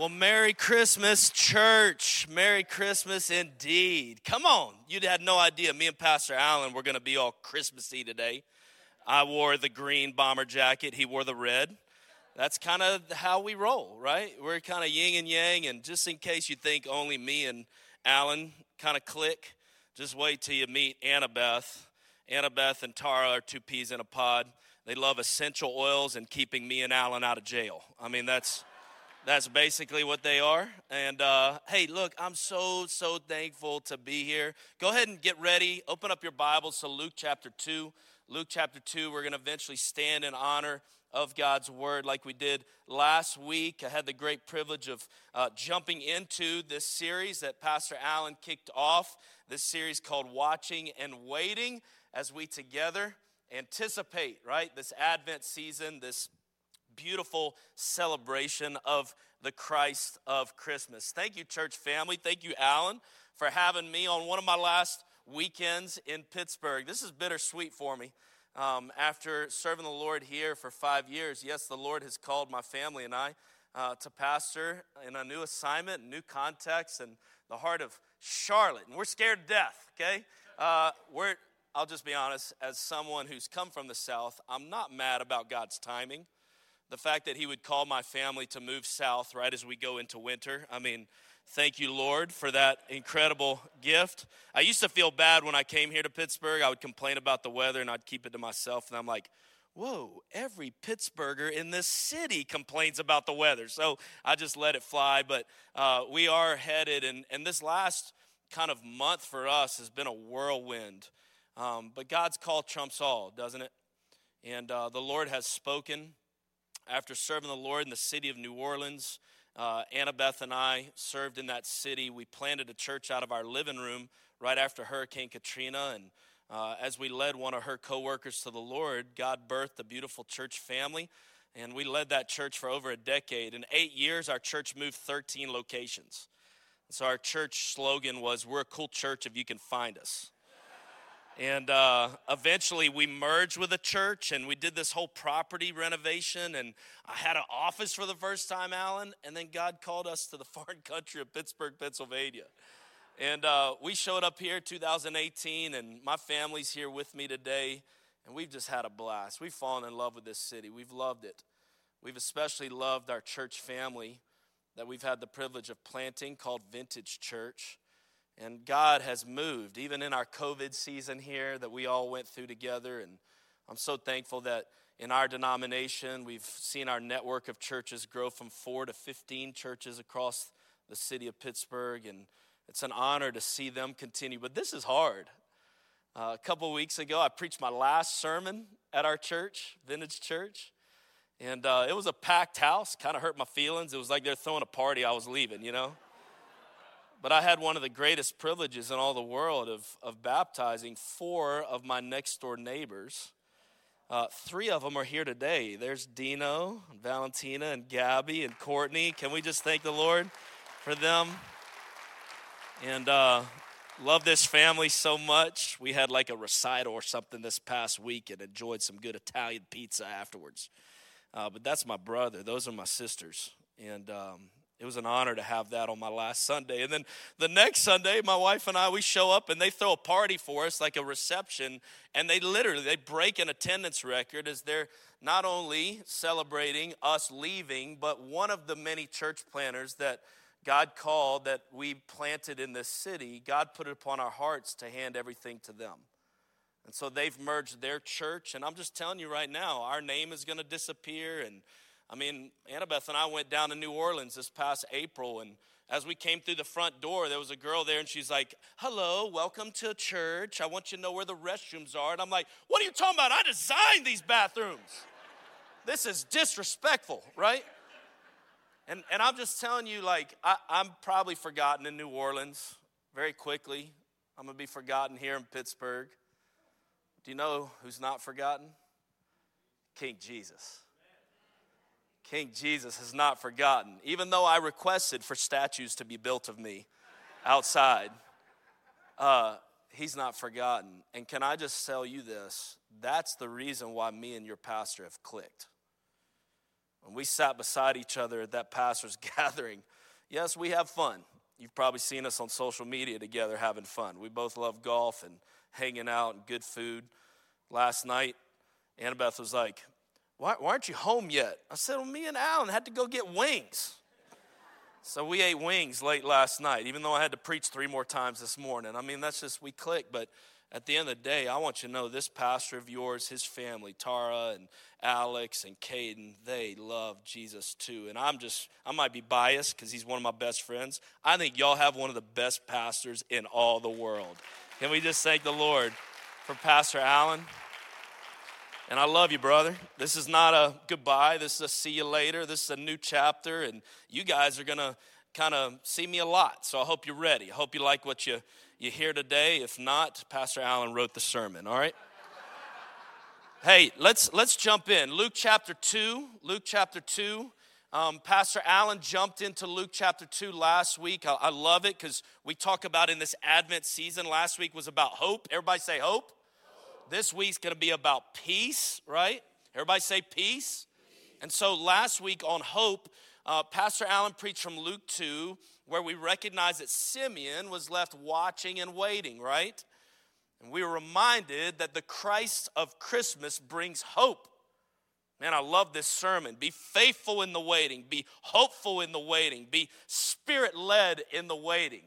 Well, Merry Christmas, church. Merry Christmas indeed. Come on. You'd had no idea. Me and Pastor Allen were going to be all Christmassy today. I wore the green bomber jacket, he wore the red. That's kind of how we roll, right? We're kind of yin and yang. And just in case you think only me and Allen kind of click, just wait till you meet Annabeth. Annabeth and Tara are two peas in a pod. They love essential oils and keeping me and Allen out of jail. I mean, that's that's basically what they are. And uh, hey, look, I'm so, so thankful to be here. Go ahead and get ready. Open up your Bibles to Luke chapter 2. Luke chapter 2, we're going to eventually stand in honor of God's word like we did last week. I had the great privilege of uh, jumping into this series that Pastor Allen kicked off, this series called Watching and Waiting, as we together anticipate, right, this Advent season, this beautiful celebration of the Christ of Christmas. Thank you, church family. Thank you, Alan, for having me on one of my last weekends in Pittsburgh. This is bittersweet for me. Um, after serving the Lord here for five years, yes, the Lord has called my family and I uh, to pastor in a new assignment, new context, and the heart of Charlotte. And we're scared to death, okay? Uh, we're, I'll just be honest, as someone who's come from the South, I'm not mad about God's timing. The fact that He would call my family to move south right as we go into winter, I mean, thank you, Lord, for that incredible gift. I used to feel bad when I came here to Pittsburgh. I would complain about the weather and I'd keep it to myself. And I'm like, whoa, every Pittsburgher in this city complains about the weather. So I just let it fly. But uh, we are headed, and, and this last kind of month for us has been a whirlwind. Um, but God's call trumps all, doesn't it? And uh, the Lord has spoken. After serving the Lord in the city of New Orleans, uh, Annabeth and I served in that city. We planted a church out of our living room right after Hurricane Katrina. And uh, as we led one of her coworkers to the Lord, God birthed a beautiful church family. And we led that church for over a decade. In eight years, our church moved 13 locations. So our church slogan was, We're a cool church if you can find us. And uh, eventually we merged with a church and we did this whole property renovation. And I had an office for the first time, Alan. And then God called us to the foreign country of Pittsburgh, Pennsylvania. And uh, we showed up here 2018, and my family's here with me today. And we've just had a blast. We've fallen in love with this city, we've loved it. We've especially loved our church family that we've had the privilege of planting called Vintage Church. And God has moved, even in our COVID season here that we all went through together. And I'm so thankful that in our denomination, we've seen our network of churches grow from four to 15 churches across the city of Pittsburgh. And it's an honor to see them continue. But this is hard. Uh, a couple weeks ago, I preached my last sermon at our church, Vintage Church. And uh, it was a packed house, kind of hurt my feelings. It was like they're throwing a party, I was leaving, you know? But I had one of the greatest privileges in all the world of, of baptizing four of my next door neighbors. Uh, three of them are here today. There's Dino, and Valentina, and Gabby, and Courtney. Can we just thank the Lord for them? And uh, love this family so much. We had like a recital or something this past week and enjoyed some good Italian pizza afterwards. Uh, but that's my brother. Those are my sisters. And um, it was an honor to have that on my last Sunday. And then the next Sunday, my wife and I, we show up and they throw a party for us, like a reception, and they literally they break an attendance record as they're not only celebrating us leaving, but one of the many church planners that God called that we planted in this city, God put it upon our hearts to hand everything to them. And so they've merged their church, and I'm just telling you right now, our name is going to disappear and I mean, Annabeth and I went down to New Orleans this past April, and as we came through the front door, there was a girl there, and she's like, Hello, welcome to church. I want you to know where the restrooms are. And I'm like, What are you talking about? I designed these bathrooms. This is disrespectful, right? And, and I'm just telling you, like, I, I'm probably forgotten in New Orleans very quickly. I'm gonna be forgotten here in Pittsburgh. Do you know who's not forgotten? King Jesus. King Jesus has not forgotten, even though I requested for statues to be built of me outside. Uh, he's not forgotten. And can I just tell you this? That's the reason why me and your pastor have clicked. When we sat beside each other at that pastor's gathering. Yes, we have fun. You've probably seen us on social media together having fun. We both love golf and hanging out and good food. Last night, Annabeth was like, why, why aren't you home yet? I said, Well, me and Alan had to go get wings. So we ate wings late last night, even though I had to preach three more times this morning. I mean, that's just, we click. But at the end of the day, I want you to know this pastor of yours, his family, Tara and Alex and Caden, they love Jesus too. And I'm just, I might be biased because he's one of my best friends. I think y'all have one of the best pastors in all the world. Can we just thank the Lord for Pastor Allen? And I love you, brother. This is not a goodbye. This is a see you later. This is a new chapter, and you guys are going to kind of see me a lot. So I hope you're ready. I hope you like what you, you hear today. If not, Pastor Allen wrote the sermon, all right? hey, let's, let's jump in. Luke chapter 2. Luke chapter 2. Um, Pastor Allen jumped into Luke chapter 2 last week. I, I love it because we talk about in this Advent season. Last week was about hope. Everybody say hope. This week's going to be about peace, right? Everybody say peace. And so last week on hope, uh, Pastor Allen preached from Luke 2, where we recognize that Simeon was left watching and waiting, right? And we were reminded that the Christ of Christmas brings hope. Man, I love this sermon. Be faithful in the waiting, be hopeful in the waiting, be spirit led in the waiting.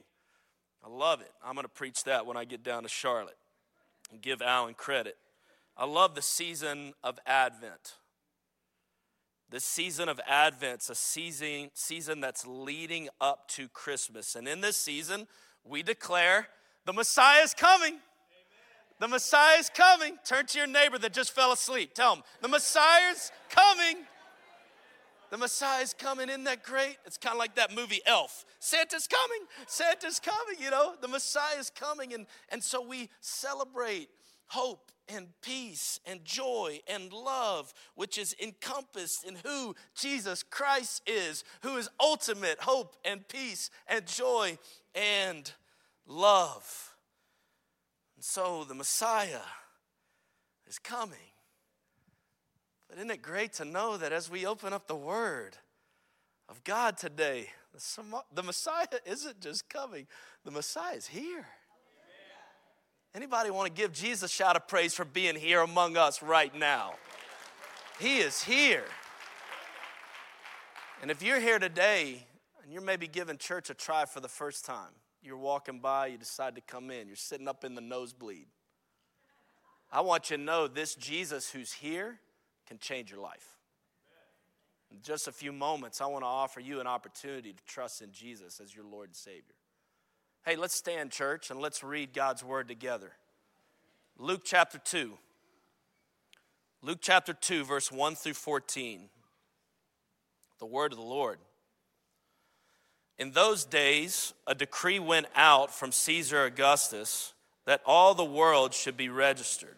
I love it. I'm going to preach that when I get down to Charlotte and give Alan credit. I love the season of Advent. The season of Advent's a season, season that's leading up to Christmas. And in this season, we declare the Messiah is coming. Amen. The Messiah is coming. Turn to your neighbor that just fell asleep. Tell him, the Messiah is coming. The Messiah is coming. Isn't that great? It's kind of like that movie Elf. Santa's coming. Santa's coming, you know. The Messiah is coming. And, and so we celebrate hope and peace and joy and love, which is encompassed in who Jesus Christ is, who is ultimate hope and peace and joy and love. And so the Messiah is coming. But isn't it great to know that as we open up the Word of God today, the Messiah isn't just coming, the Messiah is here. Anybody want to give Jesus a shout of praise for being here among us right now? He is here. And if you're here today and you're maybe giving church a try for the first time, you're walking by, you decide to come in, you're sitting up in the nosebleed. I want you to know this Jesus who's here can change your life. In just a few moments, I want to offer you an opportunity to trust in Jesus as your Lord and Savior. Hey, let's stand, church, and let's read God's word together. Luke chapter 2. Luke chapter 2, verse 1 through 14. The word of the Lord. In those days, a decree went out from Caesar Augustus that all the world should be registered.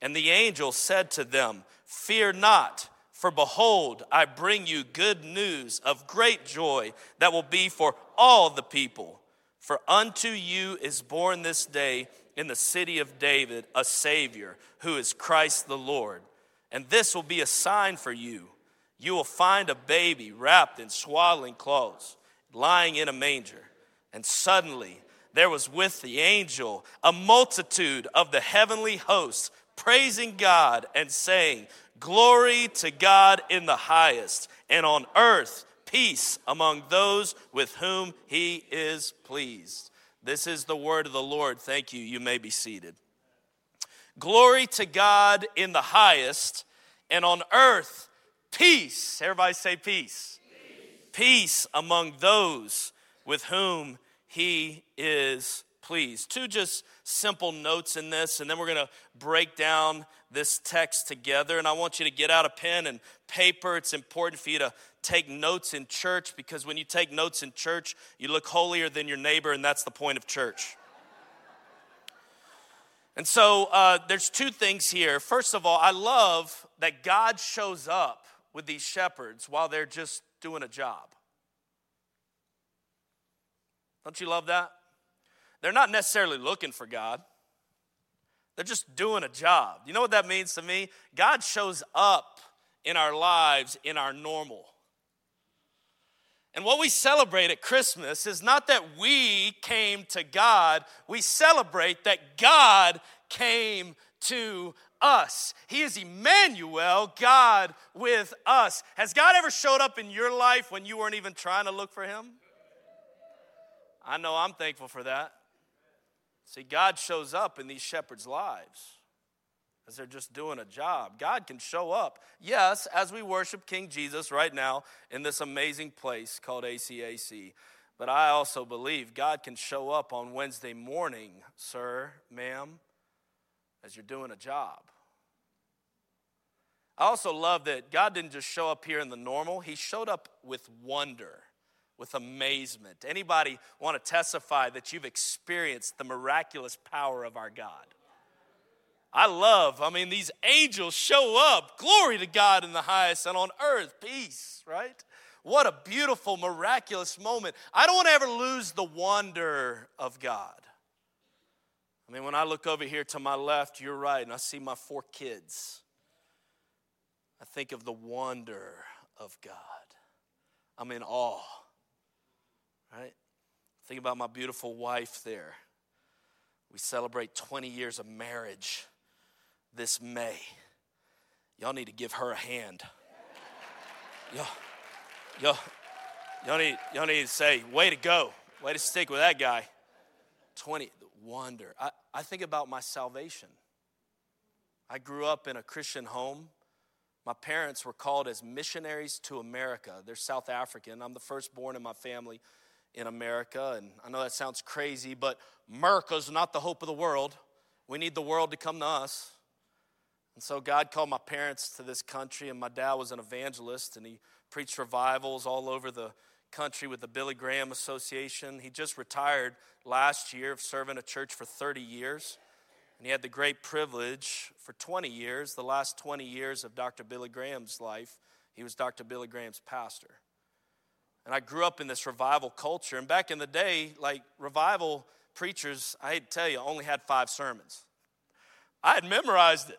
And the angel said to them, Fear not, for behold, I bring you good news of great joy that will be for all the people. For unto you is born this day in the city of David a Savior, who is Christ the Lord. And this will be a sign for you. You will find a baby wrapped in swaddling clothes, lying in a manger. And suddenly there was with the angel a multitude of the heavenly hosts praising God and saying, Glory to God in the highest, and on earth peace among those with whom he is pleased. This is the word of the Lord. Thank you. You may be seated. Glory to God in the highest, and on earth peace. Everybody say peace. Peace, peace among those with whom he is pleased. Two just simple notes in this, and then we're going to break down this text together. And I want you to get out a pen and paper. It's important for you to take notes in church because when you take notes in church, you look holier than your neighbor, and that's the point of church. And so uh, there's two things here. First of all, I love that God shows up with these shepherds while they're just doing a job. Don't you love that? They're not necessarily looking for God. They're just doing a job. You know what that means to me? God shows up in our lives in our normal. And what we celebrate at Christmas is not that we came to God, we celebrate that God came to us. He is Emmanuel, God with us. Has God ever showed up in your life when you weren't even trying to look for Him? I know I'm thankful for that. See, God shows up in these shepherds' lives as they're just doing a job. God can show up, yes, as we worship King Jesus right now in this amazing place called ACAC. But I also believe God can show up on Wednesday morning, sir, ma'am, as you're doing a job. I also love that God didn't just show up here in the normal, He showed up with wonder with amazement. Anybody want to testify that you've experienced the miraculous power of our God? I love, I mean, these angels show up. Glory to God in the highest and on earth, peace, right? What a beautiful, miraculous moment. I don't want to ever lose the wonder of God. I mean, when I look over here to my left, you're right, and I see my four kids. I think of the wonder of God. I'm in awe right? Think about my beautiful wife there. We celebrate 20 years of marriage this May. Y'all need to give her a hand. Y'all, y'all, y'all, need, y'all need to say, way to go. Way to stick with that guy. 20, wonder. I, I think about my salvation. I grew up in a Christian home. My parents were called as missionaries to America. They're South African. I'm the firstborn in my family in America. And I know that sounds crazy, but America's not the hope of the world. We need the world to come to us. And so God called my parents to this country, and my dad was an evangelist, and he preached revivals all over the country with the Billy Graham Association. He just retired last year of serving a church for 30 years. And he had the great privilege for 20 years, the last 20 years of Dr. Billy Graham's life, he was Dr. Billy Graham's pastor. And I grew up in this revival culture. And back in the day, like revival preachers, I hate to tell you, only had five sermons. I had memorized it.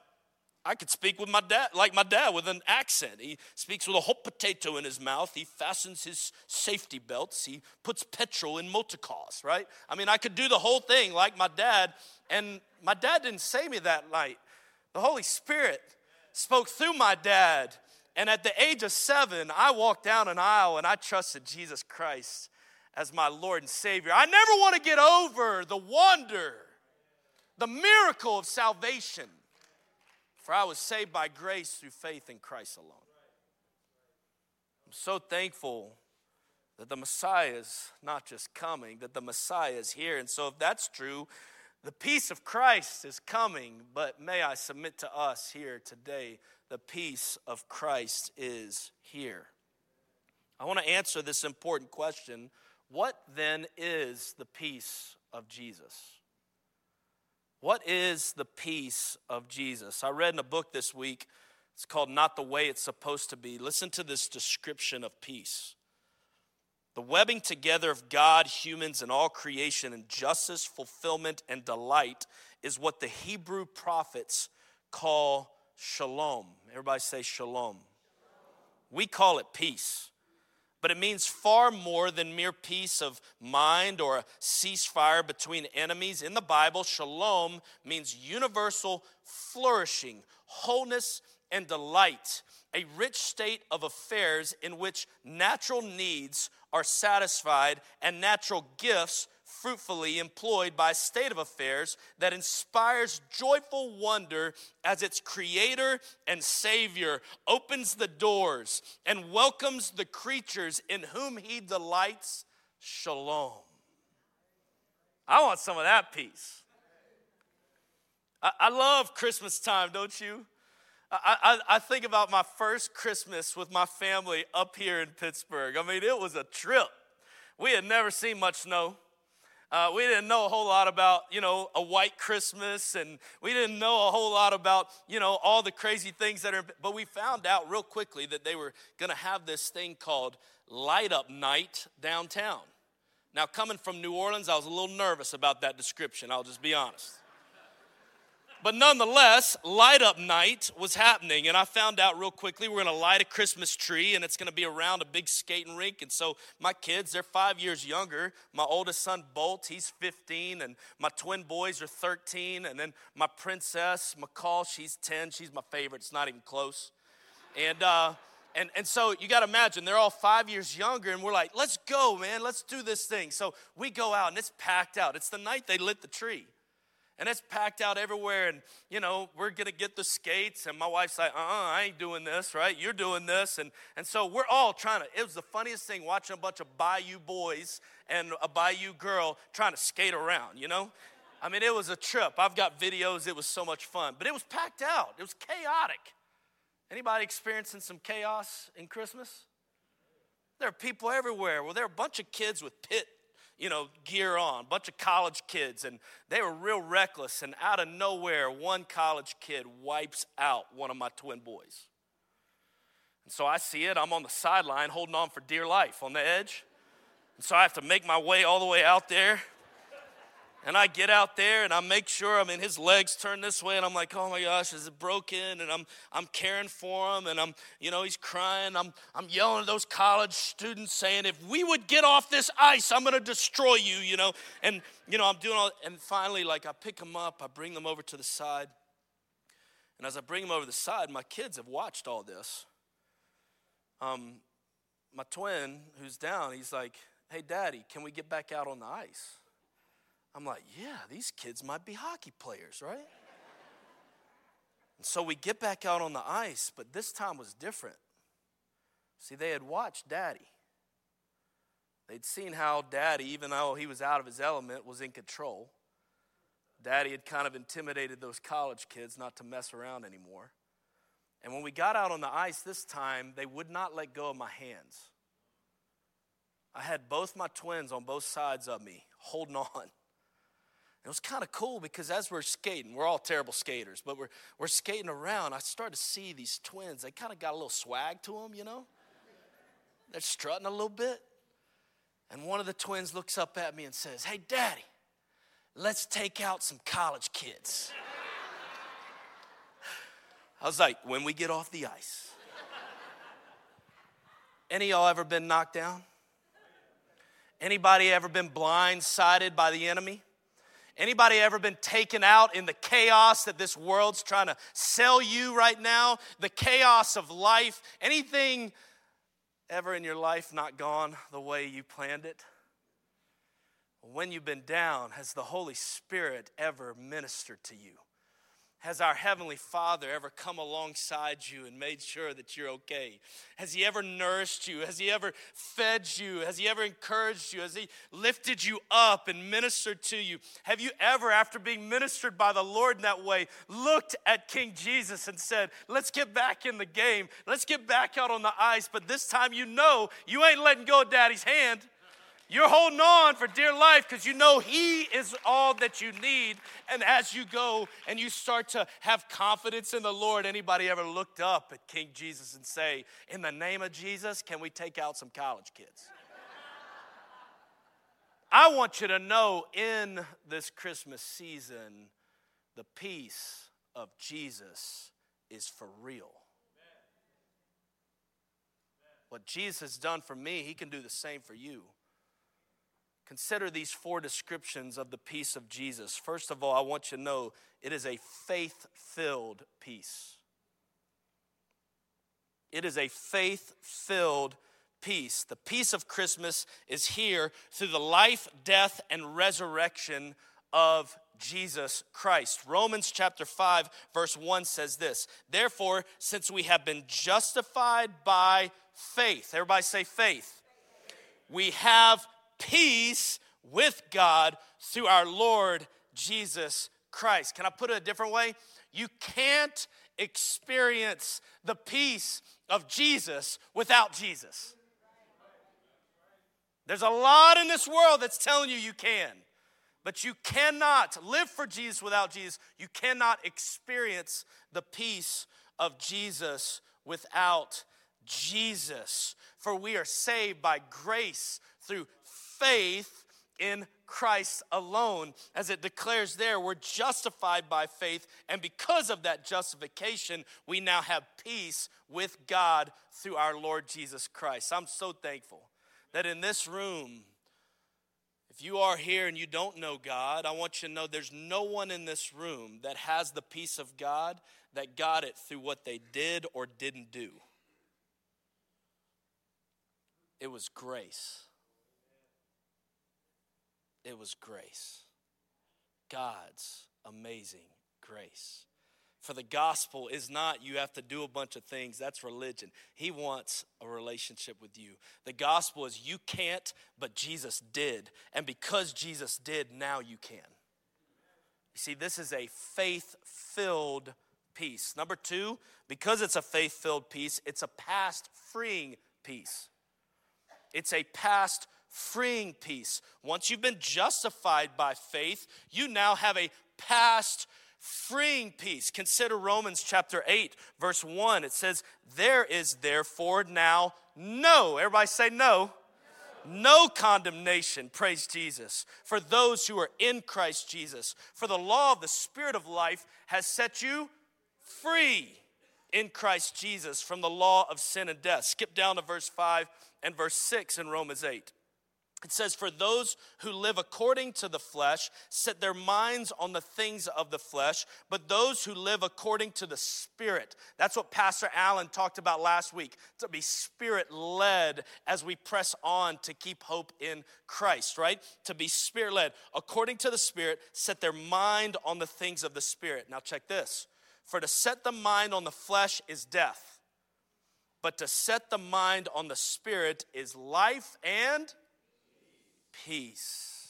I could speak with my dad, like my dad, with an accent. He speaks with a whole potato in his mouth. He fastens his safety belts. He puts petrol in motor right? I mean, I could do the whole thing like my dad. And my dad didn't say me that night. The Holy Spirit spoke through my dad and at the age of seven, I walked down an aisle and I trusted Jesus Christ as my Lord and Savior. I never want to get over the wonder, the miracle of salvation, for I was saved by grace through faith in Christ alone. I'm so thankful that the Messiah is not just coming, that the Messiah is here. And so, if that's true, the peace of Christ is coming, but may I submit to us here today the peace of Christ is here. I want to answer this important question What then is the peace of Jesus? What is the peace of Jesus? I read in a book this week, it's called Not the Way It's Supposed to Be. Listen to this description of peace. The webbing together of God, humans, and all creation in justice, fulfillment, and delight is what the Hebrew prophets call shalom. Everybody say shalom. We call it peace. but it means far more than mere peace of mind or a ceasefire between enemies. In the Bible, shalom means universal flourishing, wholeness, and delight, a rich state of affairs in which natural needs are satisfied and natural gifts fruitfully employed by a state of affairs that inspires joyful wonder as its creator and savior opens the doors and welcomes the creatures in whom he delights. Shalom. I want some of that peace. I, I love Christmas time, don't you? I, I, think about my first Christmas with my family up here in Pittsburgh. I mean, it was a trip. We had never seen much snow. Uh, we didn't know a whole lot about, you know, a white Christmas, and we didn't know a whole lot about, you know, all the crazy things that are. But we found out real quickly that they were going to have this thing called Light Up Night downtown. Now, coming from New Orleans, I was a little nervous about that description. I'll just be honest. But nonetheless, light up night was happening, and I found out real quickly we're gonna light a Christmas tree, and it's gonna be around a big skating rink. And so my kids, they're five years younger. My oldest son, Bolt, he's 15, and my twin boys are 13, and then my princess, McCall, she's 10. She's my favorite, it's not even close. And, uh, and, and so you got to imagine they're all five years younger and we're like let's go man let's do this thing so we go out and it's packed out it's the night they lit the tree and it's packed out everywhere. And, you know, we're going to get the skates. And my wife's like, uh uh I ain't doing this, right? You're doing this. And, and so we're all trying to, it was the funniest thing watching a bunch of Bayou boys and a Bayou girl trying to skate around, you know? I mean, it was a trip. I've got videos. It was so much fun. But it was packed out, it was chaotic. Anybody experiencing some chaos in Christmas? There are people everywhere. Well, there are a bunch of kids with pit you know, gear on, bunch of college kids, and they were real reckless. And out of nowhere, one college kid wipes out one of my twin boys. And so I see it. I'm on the sideline holding on for dear life on the edge. And so I have to make my way all the way out there. And I get out there and I make sure, I mean, his legs turn this way, and I'm like, oh my gosh, is it broken? And I'm, I'm caring for him, and I'm, you know, he's crying. I'm, I'm yelling at those college students saying, if we would get off this ice, I'm gonna destroy you, you know. And, you know, I'm doing all, and finally, like, I pick him up, I bring them over to the side. And as I bring them over the side, my kids have watched all this. Um, my twin, who's down, he's like, hey, daddy, can we get back out on the ice? I'm like, yeah, these kids might be hockey players, right? and so we get back out on the ice, but this time was different. See, they had watched Daddy. They'd seen how Daddy, even though he was out of his element, was in control. Daddy had kind of intimidated those college kids not to mess around anymore. And when we got out on the ice this time, they would not let go of my hands. I had both my twins on both sides of me holding on. It was kind of cool because as we're skating, we're all terrible skaters, but we're, we're skating around. I started to see these twins. They kind of got a little swag to them, you know? They're strutting a little bit. And one of the twins looks up at me and says, Hey, daddy, let's take out some college kids. I was like, When we get off the ice. Any y'all ever been knocked down? Anybody ever been blindsided by the enemy? Anybody ever been taken out in the chaos that this world's trying to sell you right now? The chaos of life? Anything ever in your life not gone the way you planned it? When you've been down, has the Holy Spirit ever ministered to you? Has our Heavenly Father ever come alongside you and made sure that you're okay? Has He ever nourished you? Has He ever fed you? Has He ever encouraged you? Has He lifted you up and ministered to you? Have you ever, after being ministered by the Lord in that way, looked at King Jesus and said, Let's get back in the game. Let's get back out on the ice. But this time you know you ain't letting go of Daddy's hand. You're holding on for dear life because you know He is all that you need. And as you go and you start to have confidence in the Lord, anybody ever looked up at King Jesus and say, In the name of Jesus, can we take out some college kids? I want you to know in this Christmas season, the peace of Jesus is for real. What Jesus has done for me, he can do the same for you. Consider these four descriptions of the peace of Jesus. First of all, I want you to know it is a faith filled peace. It is a faith filled peace. The peace of Christmas is here through the life, death, and resurrection of Jesus Christ. Romans chapter 5, verse 1 says this Therefore, since we have been justified by faith, everybody say faith, we have peace with God through our Lord Jesus Christ. Can I put it a different way? You can't experience the peace of Jesus without Jesus. There's a lot in this world that's telling you you can, but you cannot live for Jesus without Jesus. You cannot experience the peace of Jesus without Jesus. For we are saved by grace through faith in Christ alone. As it declares there, we're justified by faith, and because of that justification, we now have peace with God through our Lord Jesus Christ. I'm so thankful that in this room, if you are here and you don't know God, I want you to know there's no one in this room that has the peace of God that got it through what they did or didn't do. It was grace it was grace. God's amazing grace. For the gospel is not you have to do a bunch of things. That's religion. He wants a relationship with you. The gospel is you can't, but Jesus did. And because Jesus did, now you can. You see, this is a faith filled peace. Number two, because it's a faith filled peace, it's a past freeing peace. It's a past freeing peace. Once you've been justified by faith, you now have a past freeing peace. Consider Romans chapter 8, verse 1. It says, There is therefore now no, everybody say no. No condemnation, praise Jesus, for those who are in Christ Jesus. For the law of the Spirit of life has set you free in Christ Jesus from the law of sin and death. Skip down to verse 5 and verse 6 in Romans 8. It says, For those who live according to the flesh set their minds on the things of the flesh, but those who live according to the Spirit. That's what Pastor Allen talked about last week to be Spirit led as we press on to keep hope in Christ, right? To be Spirit led. According to the Spirit, set their mind on the things of the Spirit. Now, check this. For to set the mind on the flesh is death, but to set the mind on the Spirit is life and peace.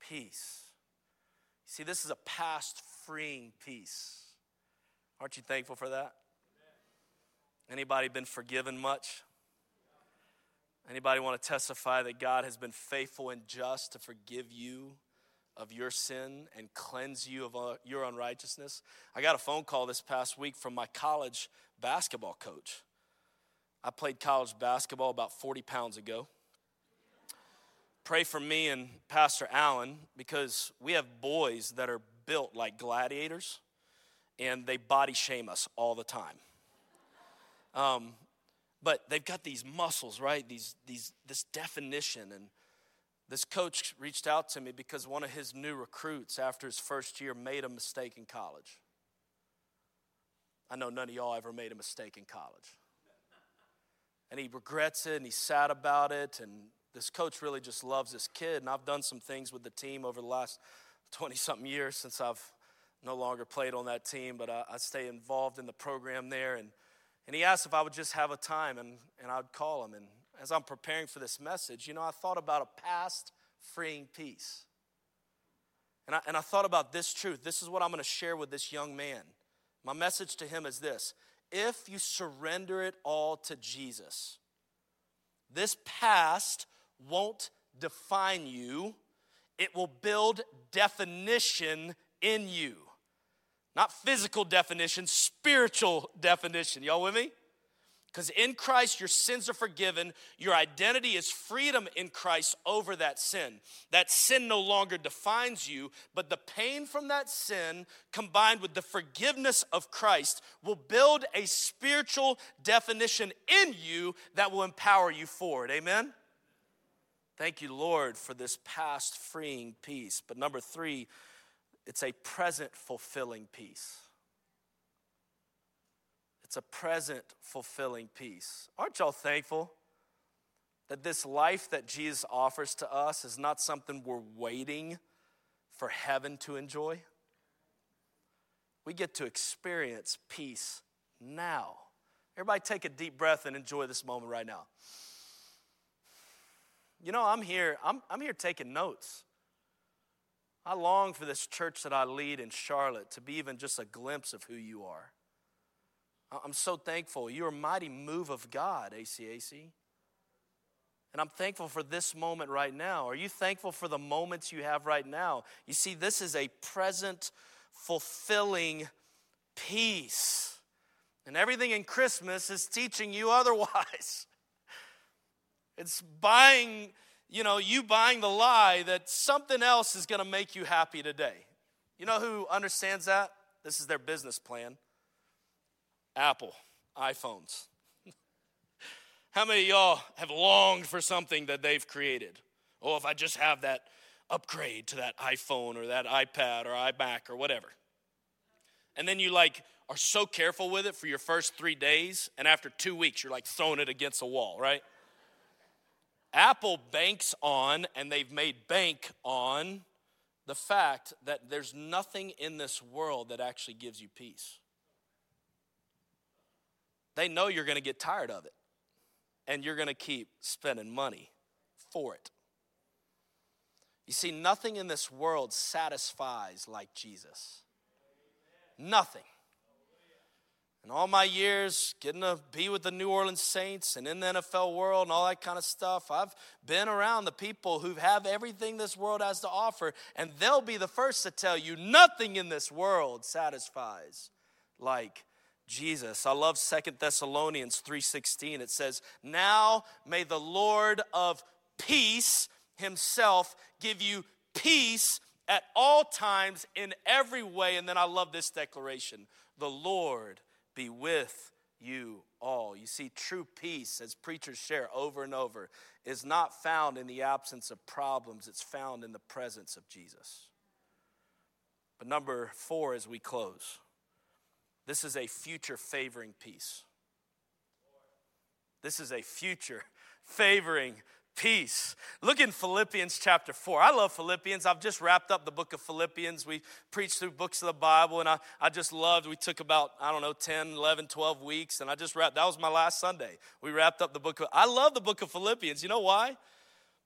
Peace. See, this is a past freeing peace. Aren't you thankful for that? Anybody been forgiven much? Anybody want to testify that God has been faithful and just to forgive you of your sin and cleanse you of uh, your unrighteousness? I got a phone call this past week from my college basketball coach. I played college basketball about 40 pounds ago pray for me and Pastor Allen because we have boys that are built like gladiators and they body shame us all the time. Um, but they've got these muscles, right? These, these, this definition. And this coach reached out to me because one of his new recruits, after his first year, made a mistake in college. I know none of y'all ever made a mistake in college. And he regrets it and he's sad about it. And this coach really just loves this kid. And I've done some things with the team over the last 20 something years since I've no longer played on that team, but I, I stay involved in the program there. And, and he asked if I would just have a time, and, and I'd call him. And as I'm preparing for this message, you know, I thought about a past freeing peace. And I, and I thought about this truth. This is what I'm going to share with this young man. My message to him is this if you surrender it all to Jesus, this past won't define you, it will build definition in you. Not physical definition, spiritual definition. Y'all with me? Because in Christ, your sins are forgiven. Your identity is freedom in Christ over that sin. That sin no longer defines you, but the pain from that sin combined with the forgiveness of Christ will build a spiritual definition in you that will empower you forward. Amen? Thank you, Lord, for this past freeing peace. But number three, it's a present fulfilling peace. It's a present fulfilling peace. Aren't y'all thankful that this life that Jesus offers to us is not something we're waiting for heaven to enjoy? We get to experience peace now. Everybody, take a deep breath and enjoy this moment right now. You know, I'm here, I'm, I'm here taking notes. I long for this church that I lead in Charlotte to be even just a glimpse of who you are. I'm so thankful. You're a mighty move of God, ACAC. And I'm thankful for this moment right now. Are you thankful for the moments you have right now? You see, this is a present, fulfilling peace. And everything in Christmas is teaching you otherwise. It's buying, you know, you buying the lie that something else is going to make you happy today. You know who understands that? This is their business plan. Apple, iPhones. How many of y'all have longed for something that they've created? Oh, if I just have that upgrade to that iPhone or that iPad or iMac or whatever. And then you like are so careful with it for your first three days, and after two weeks, you're like throwing it against a wall, right? Apple banks on, and they've made bank on the fact that there's nothing in this world that actually gives you peace they know you're going to get tired of it and you're going to keep spending money for it. You see, nothing in this world satisfies like Jesus. Nothing. In all my years, getting to be with the New Orleans Saints and in the NFL world and all that kind of stuff, I've been around the people who have everything this world has to offer, and they'll be the first to tell you nothing in this world satisfies like Jesus. I love Second Thessalonians 3:16. It says, "Now may the Lord of peace himself give you peace at all times in every way." And then I love this declaration, "The Lord be with you all." You see, true peace, as preachers share over and over, is not found in the absence of problems, it's found in the presence of Jesus. But number four, as we close, this is a future favoring peace. This is a future favoring peace. Look in Philippians chapter 4. I love Philippians. I've just wrapped up the book of Philippians. We preached through books of the Bible, and I, I just loved. We took about, I don't know, 10, 11, 12 weeks, and I just wrapped. That was my last Sunday. We wrapped up the book of, I love the book of Philippians. You know why?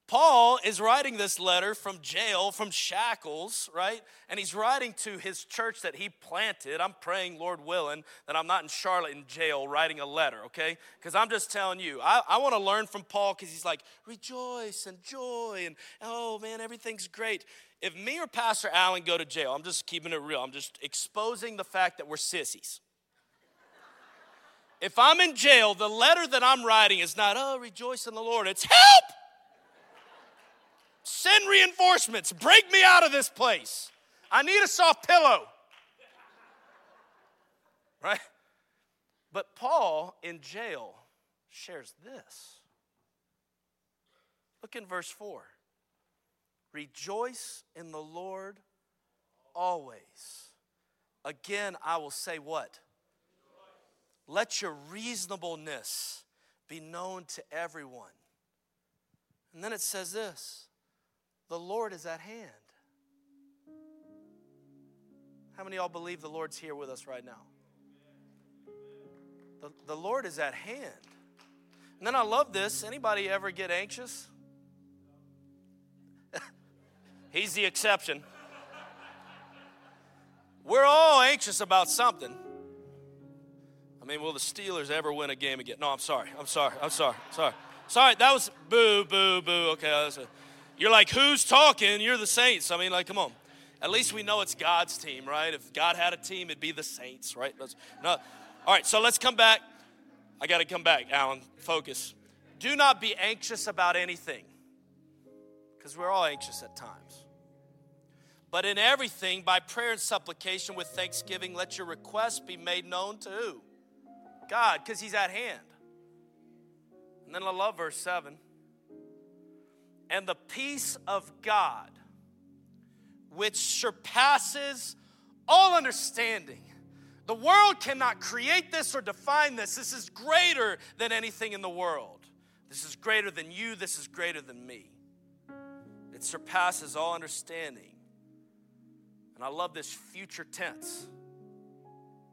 Paul is writing this letter from jail, from shackles, right? And he's writing to his church that he planted. I'm praying, Lord willing, that I'm not in Charlotte in jail writing a letter, okay? Because I'm just telling you, I, I want to learn from Paul because he's like, rejoice and joy, and oh man, everything's great. If me or Pastor Allen go to jail, I'm just keeping it real, I'm just exposing the fact that we're sissies. If I'm in jail, the letter that I'm writing is not, oh, rejoice in the Lord, it's help! Send reinforcements. Break me out of this place. I need a soft pillow. Right? But Paul in jail shares this. Look in verse 4. Rejoice in the Lord always. Again, I will say what? Let your reasonableness be known to everyone. And then it says this the Lord is at hand. How many y'all believe the Lord's here with us right now? The, the Lord is at hand. And then I love this. Anybody ever get anxious? He's the exception. We're all anxious about something. I mean, will the Steelers ever win a game again? No, I'm sorry. I'm sorry. I'm sorry. Sorry. Sorry. That was boo, boo, boo. Okay. You're like, who's talking? You're the Saints. I mean, like, come on. At least we know it's God's team, right? If God had a team, it'd be the Saints, right? No. All right, so let's come back. I got to come back, Alan. Focus. Do not be anxious about anything, because we're all anxious at times. But in everything, by prayer and supplication with thanksgiving, let your requests be made known to who? God, because He's at hand. And then I love verse 7. And the peace of God, which surpasses all understanding. The world cannot create this or define this. This is greater than anything in the world. This is greater than you. This is greater than me. It surpasses all understanding. And I love this future tense.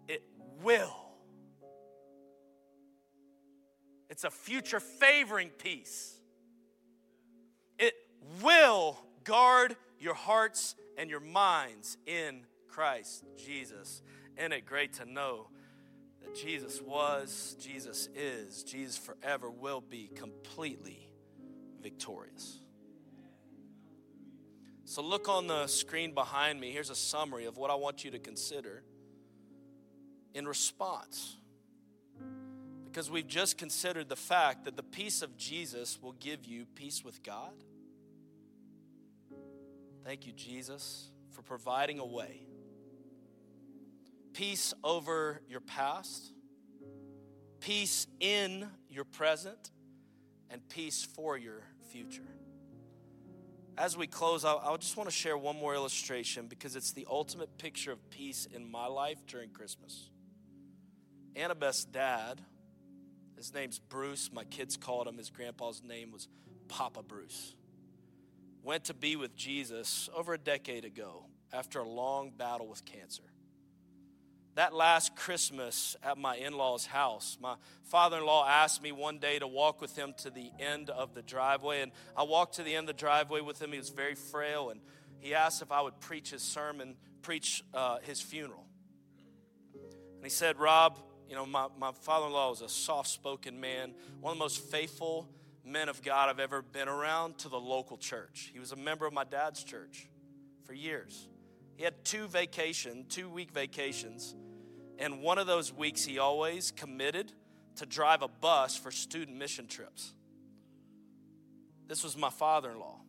It will. It's a future favoring peace. Will guard your hearts and your minds in Christ Jesus. Isn't it great to know that Jesus was, Jesus is, Jesus forever will be completely victorious? So, look on the screen behind me. Here's a summary of what I want you to consider in response. Because we've just considered the fact that the peace of Jesus will give you peace with God. Thank you, Jesus, for providing a way. Peace over your past, peace in your present, and peace for your future as we close, I, just want to share one more illustration because it's the ultimate picture of peace in my life during Christmas. Annabeth's dad, his name's Bruce. My kids called him, his grandpa's name was Papa Bruce. Went to be with Jesus over a decade ago after a long battle with cancer that last Christmas at my in law's house, my father in law asked me one day to walk with him to the end of the driveway. And I walked to the end of the driveway with him. He was very frail. And he asked if I would preach his sermon, preach uh, his funeral. And he said, Rob, you know, my, my father in law was a soft spoken man, one of the most faithful men of God I've ever been around to the local church. He was a member of my dad's church for years. He had two vacation, two week vacations and one of those weeks, he always committed to drive a bus for student mission trips. This was my father in law.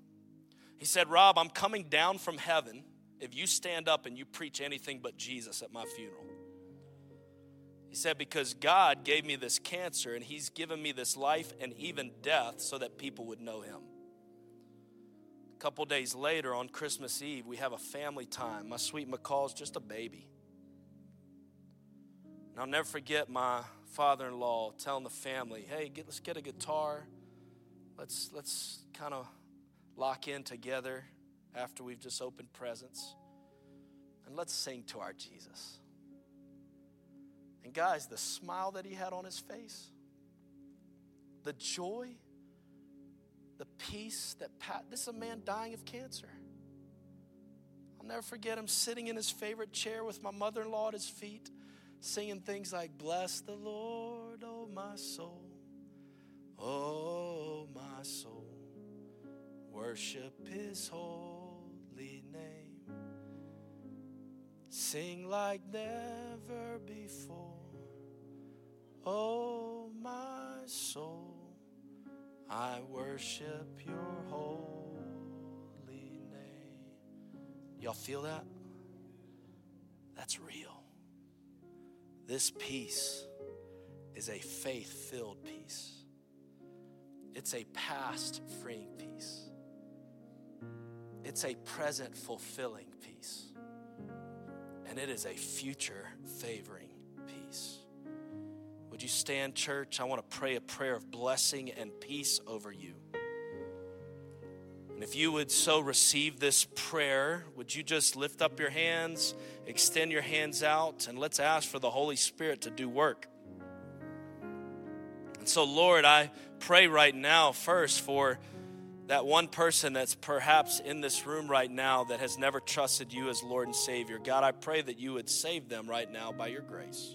He said, Rob, I'm coming down from heaven if you stand up and you preach anything but Jesus at my funeral. He said, Because God gave me this cancer and He's given me this life and even death so that people would know Him. A couple days later on Christmas Eve, we have a family time. My sweet McCall's just a baby. And I'll never forget my father-in-law telling the family, "Hey, get, let's get a guitar. Let's let's kind of lock in together after we've just opened presents, and let's sing to our Jesus." And guys, the smile that he had on his face, the joy, the peace that Pat, this is a man dying of cancer. I'll never forget him sitting in his favorite chair with my mother in law at his feet singing things like, Bless the Lord, oh my soul, oh my soul, worship his holy name. Sing like never before, oh my soul, I worship your holy name. Y'all feel that? That's real. This peace is a faith filled peace, it's a past freeing peace, it's a present fulfilling peace, and it is a future favoring. Would you stand, church? I want to pray a prayer of blessing and peace over you. And if you would so receive this prayer, would you just lift up your hands, extend your hands out, and let's ask for the Holy Spirit to do work. And so, Lord, I pray right now first for that one person that's perhaps in this room right now that has never trusted you as Lord and Savior. God, I pray that you would save them right now by your grace,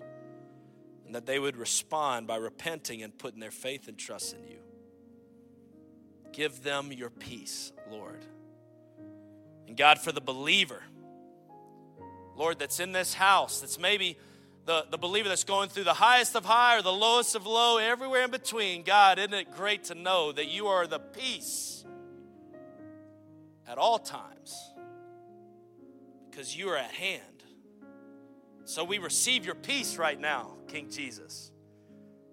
and that they would respond by repenting and putting their faith and trust in you. Give them your peace, Lord. And God, for the believer, Lord, that's in this house, that's maybe the, the believer that's going through the highest of high or the lowest of low, everywhere in between. God, isn't it great to know that you are the peace at all times because you are at hand. So we receive your peace right now, King Jesus.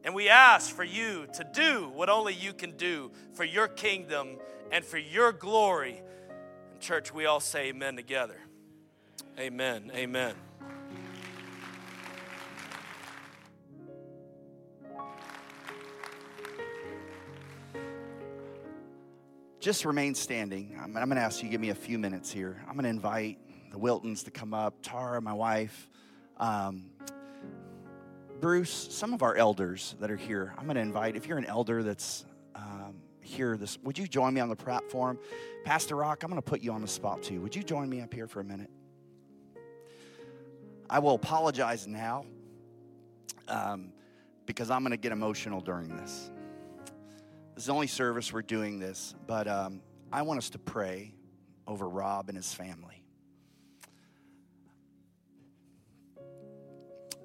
And we ask for you to do what only you can do for your kingdom and for your glory. And church, we all say amen together. Amen. Amen. just remain standing. I'm, I'm going to ask you to give me a few minutes here. I'm going to invite the Wiltons to come up, Tara, my wife, um, Bruce, some of our elders that are here. I'm going to invite, if you're an elder that's um, here, this, would you join me on the platform? Pastor Rock, I'm going to put you on the spot too. Would you join me up here for a minute? I will apologize now um, because I'm going to get emotional during this. This is the only service we're doing this, but um, I want us to pray over Rob and his family.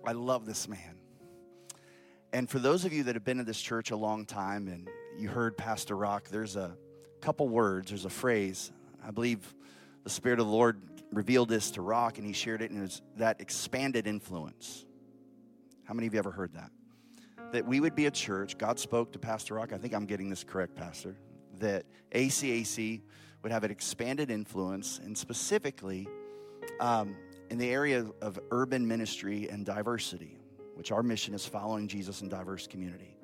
I love this man. And for those of you that have been in this church a long time and you heard Pastor Rock, there's a couple words, there's a phrase. I believe the Spirit of the Lord revealed this to Rock and he shared it, and it was that expanded influence. How many of you ever heard that? that we would be a church. God spoke to Pastor Rock. I think I'm getting this correct, Pastor. That ACAC would have an expanded influence, and specifically um, in the area of urban ministry and diversity, which our mission is following Jesus in diverse community.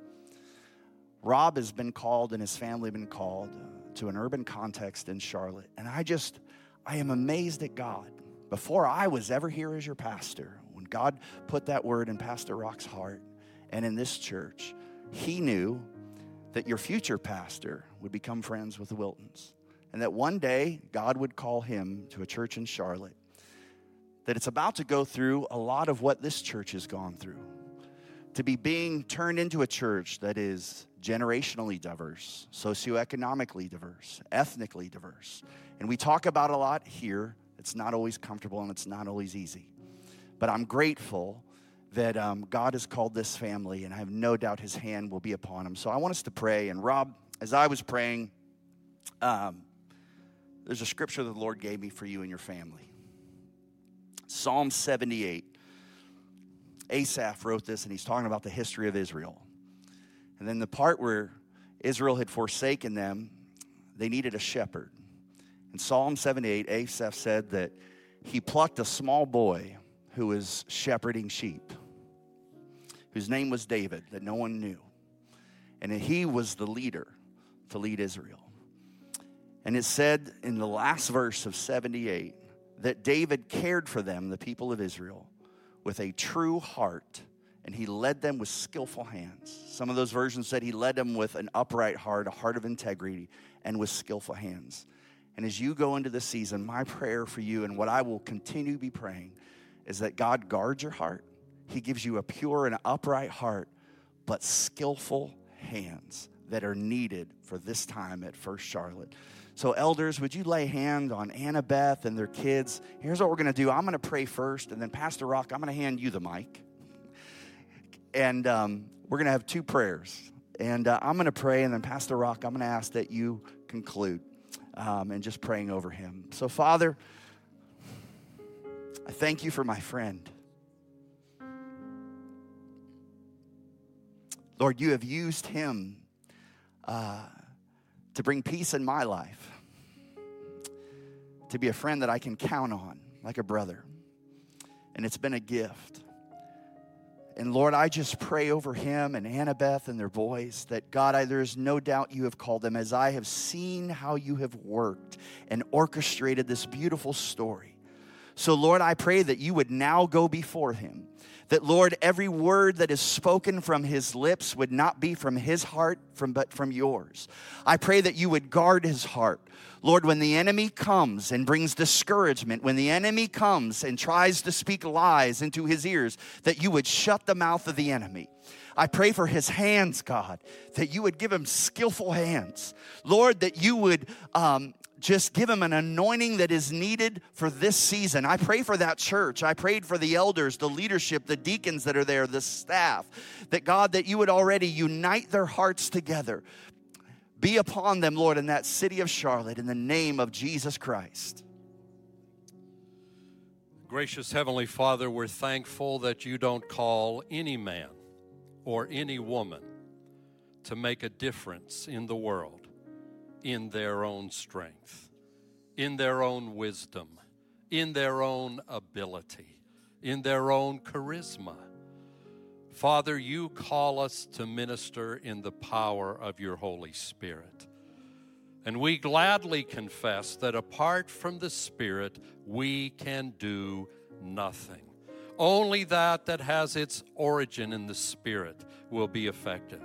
Rob has been called, and his family been called uh, to an urban context in Charlotte, and I just I am amazed at God. Before I was ever here as your pastor, when God put that word in Pastor Rock's heart, and in this church, he knew that your future pastor would become friends with the Wiltons. And that one day God would call him to a church in Charlotte. That it's about to go through a lot of what this church has gone through. To be being turned into a church that is generationally diverse, socioeconomically diverse, ethnically diverse. And we talk about a lot here. It's not always comfortable and it's not always easy. But I'm grateful that um, God has called this family, and I have no doubt his hand will be upon them. So I want us to pray. And Rob, as I was praying, um, there's a scripture that the Lord gave me for you and your family Psalm 78. Asaph wrote this, and he's talking about the history of Israel. And then the part where Israel had forsaken them, they needed a shepherd. In Psalm 78, Asaph said that he plucked a small boy who was shepherding sheep whose name was David, that no one knew. And he was the leader to lead Israel. And it said in the last verse of 78 that David cared for them, the people of Israel, with a true heart, and he led them with skillful hands. Some of those versions said he led them with an upright heart, a heart of integrity, and with skillful hands. And as you go into this season, my prayer for you and what I will continue to be praying is that God guards your heart, he gives you a pure and upright heart, but skillful hands that are needed for this time at First Charlotte. So, elders, would you lay hand on Annabeth and their kids? Here's what we're going to do I'm going to pray first, and then Pastor Rock, I'm going to hand you the mic. And um, we're going to have two prayers. And uh, I'm going to pray, and then Pastor Rock, I'm going to ask that you conclude um, and just praying over him. So, Father, I thank you for my friend. Lord, you have used him uh, to bring peace in my life, to be a friend that I can count on like a brother. And it's been a gift. And Lord, I just pray over him and Annabeth and their boys that God, I, there is no doubt you have called them as I have seen how you have worked and orchestrated this beautiful story. So, Lord, I pray that you would now go before him that Lord, every word that is spoken from his lips would not be from his heart, from, but from yours. I pray that you would guard his heart. Lord, when the enemy comes and brings discouragement, when the enemy comes and tries to speak lies into his ears, that you would shut the mouth of the enemy. I pray for his hands, God, that you would give him skillful hands. Lord, that you would um, just give them an anointing that is needed for this season. I pray for that church. I prayed for the elders, the leadership, the deacons that are there, the staff, that God, that you would already unite their hearts together. Be upon them, Lord, in that city of Charlotte, in the name of Jesus Christ. Gracious Heavenly Father, we're thankful that you don't call any man or any woman to make a difference in the world in their own strength, in their own wisdom, in their own ability, in their own charisma. Father, you call us to minister in the power of your Holy Spirit. And we gladly confess that apart from the Spirit, we can do nothing. Only that that has its origin in the Spirit will be effective.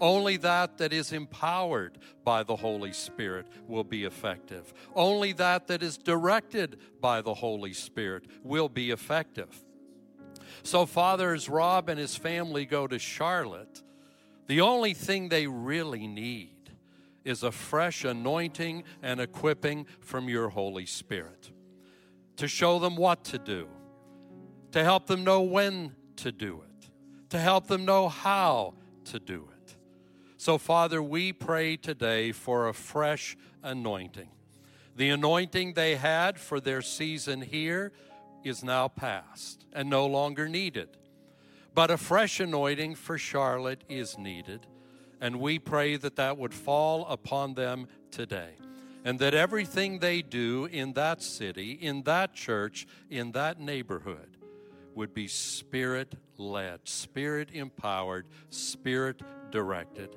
Only that that is empowered by the Holy Spirit will be effective. Only that that is directed by the Holy Spirit will be effective. So, Father, as Rob and his family go to Charlotte, the only thing they really need is a fresh anointing and equipping from your Holy Spirit to show them what to do, to help them know when to do it, to help them know how to do it. So, Father, we pray today for a fresh anointing. The anointing they had for their season here is now past and no longer needed. But a fresh anointing for Charlotte is needed, and we pray that that would fall upon them today. And that everything they do in that city, in that church, in that neighborhood would be spirit led, spirit empowered, spirit directed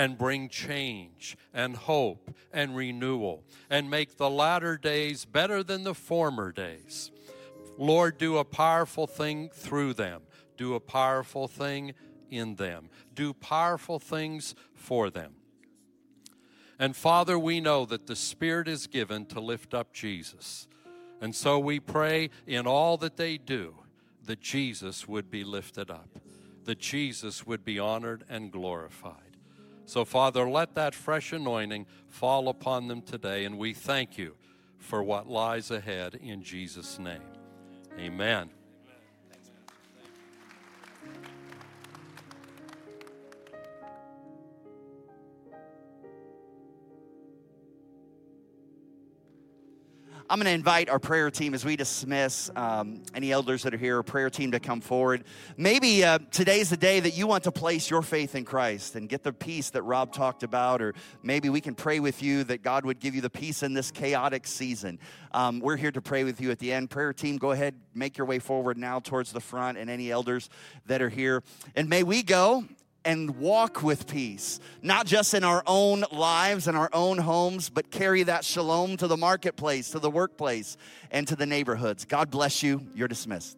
and bring change and hope and renewal and make the latter days better than the former days. Lord, do a powerful thing through them, do a powerful thing in them, do powerful things for them. And Father, we know that the Spirit is given to lift up Jesus. And so we pray in all that they do that Jesus would be lifted up, that Jesus would be honored and glorified. So, Father, let that fresh anointing fall upon them today, and we thank you for what lies ahead in Jesus' name. Amen. I'm going to invite our prayer team as we dismiss um, any elders that are here, prayer team to come forward. Maybe uh, today's the day that you want to place your faith in Christ and get the peace that Rob talked about, or maybe we can pray with you that God would give you the peace in this chaotic season. Um, we're here to pray with you at the end. Prayer team, go ahead, make your way forward now towards the front, and any elders that are here. And may we go and walk with peace, not just in our own lives and our own homes, but carry that shalom to the marketplace, to the workplace, and to the neighborhoods. God bless you. You're dismissed.